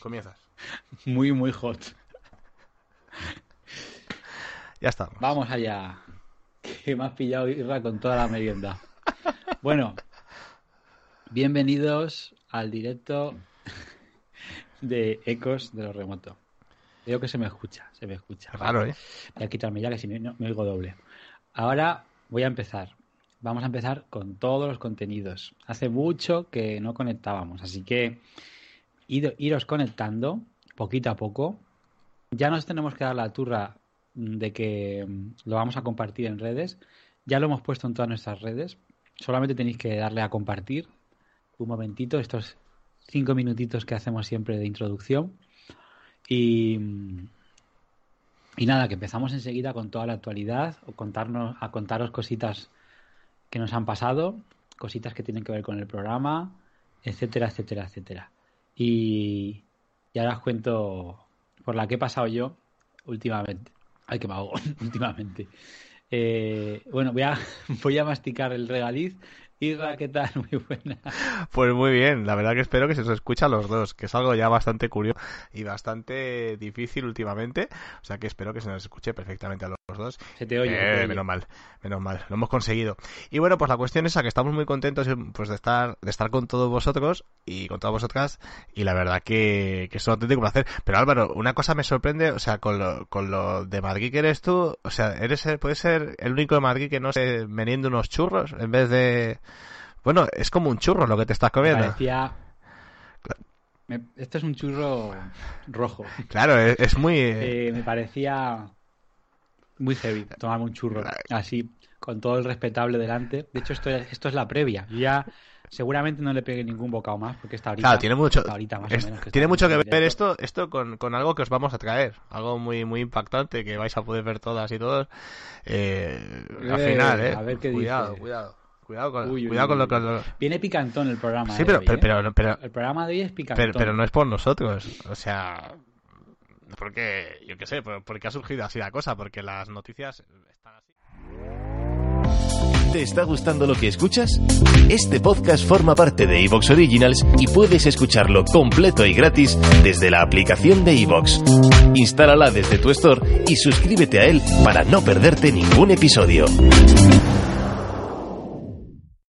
Comienzas. Muy, muy hot. Ya estamos. Vamos allá. Que me has pillado Irra con toda la merienda. Bueno, bienvenidos al directo de Ecos de los Remotos. Veo que se me escucha, se me escucha. Raro, ¿eh? Voy a quitarme ya que si no, me oigo doble. Ahora voy a empezar. Vamos a empezar con todos los contenidos. Hace mucho que no conectábamos, así que iros conectando poquito a poco. Ya nos tenemos que dar la turra de que mm, lo vamos a compartir en redes. Ya lo hemos puesto en todas nuestras redes. Solamente tenéis que darle a compartir un momentito, estos cinco minutitos que hacemos siempre de introducción. Y, y nada, que empezamos enseguida con toda la actualidad, o contarnos, a contaros cositas que nos han pasado, cositas que tienen que ver con el programa, etcétera, etcétera, etcétera. Y, ahora os cuento por la que he pasado yo últimamente. Ay, que me hago últimamente. Eh, bueno, voy a, voy a masticar el regaliz ¿qué tal? Muy buena. Pues muy bien, la verdad que espero que se os escuche a los dos, que es algo ya bastante curioso y bastante difícil últimamente, o sea que espero que se nos escuche perfectamente a los dos. Se te oye. Eh, menos mal, menos mal, lo hemos conseguido. Y bueno, pues la cuestión es a que estamos muy contentos pues de estar, de estar con todos vosotros y con todas vosotras y la verdad que, que es un auténtico placer. Pero Álvaro, una cosa me sorprende, o sea, con lo, con lo de Madrid que eres tú, o sea, eres, puede ser el único de Madrid que no se veniendo unos churros en vez de bueno, es como un churro lo que te estás comiendo. parecía... Este es un churro rojo. Claro, es, muy... Eh, me parecía muy heavy tomarme un churro así, con todo el respetable delante. De hecho, esto es, esto es la previa. ya seguramente no le pegué ningún bocado más, porque está ahorita... Claro, tiene mucho, tiene mucho que ver esto, esto con, con, algo que os vamos a traer. Algo muy, muy impactante que vais a poder ver todas y todos. Eh, al final, ¿eh? A ver qué cuidado, cuidado. Cuidado con, cuidado con lo que... Viene picantón el programa. Sí, pero, ¿eh? pero, pero, El programa de hoy es picantón. Pero, no es por nosotros. O sea... Porque, yo qué sé, porque ha surgido así la cosa. Porque las noticias están así. ¿Te está gustando lo que escuchas? Este podcast forma parte de Evox Originals y puedes escucharlo completo y gratis desde la aplicación de Evox. Instálala desde tu store y suscríbete a él para no perderte ningún episodio.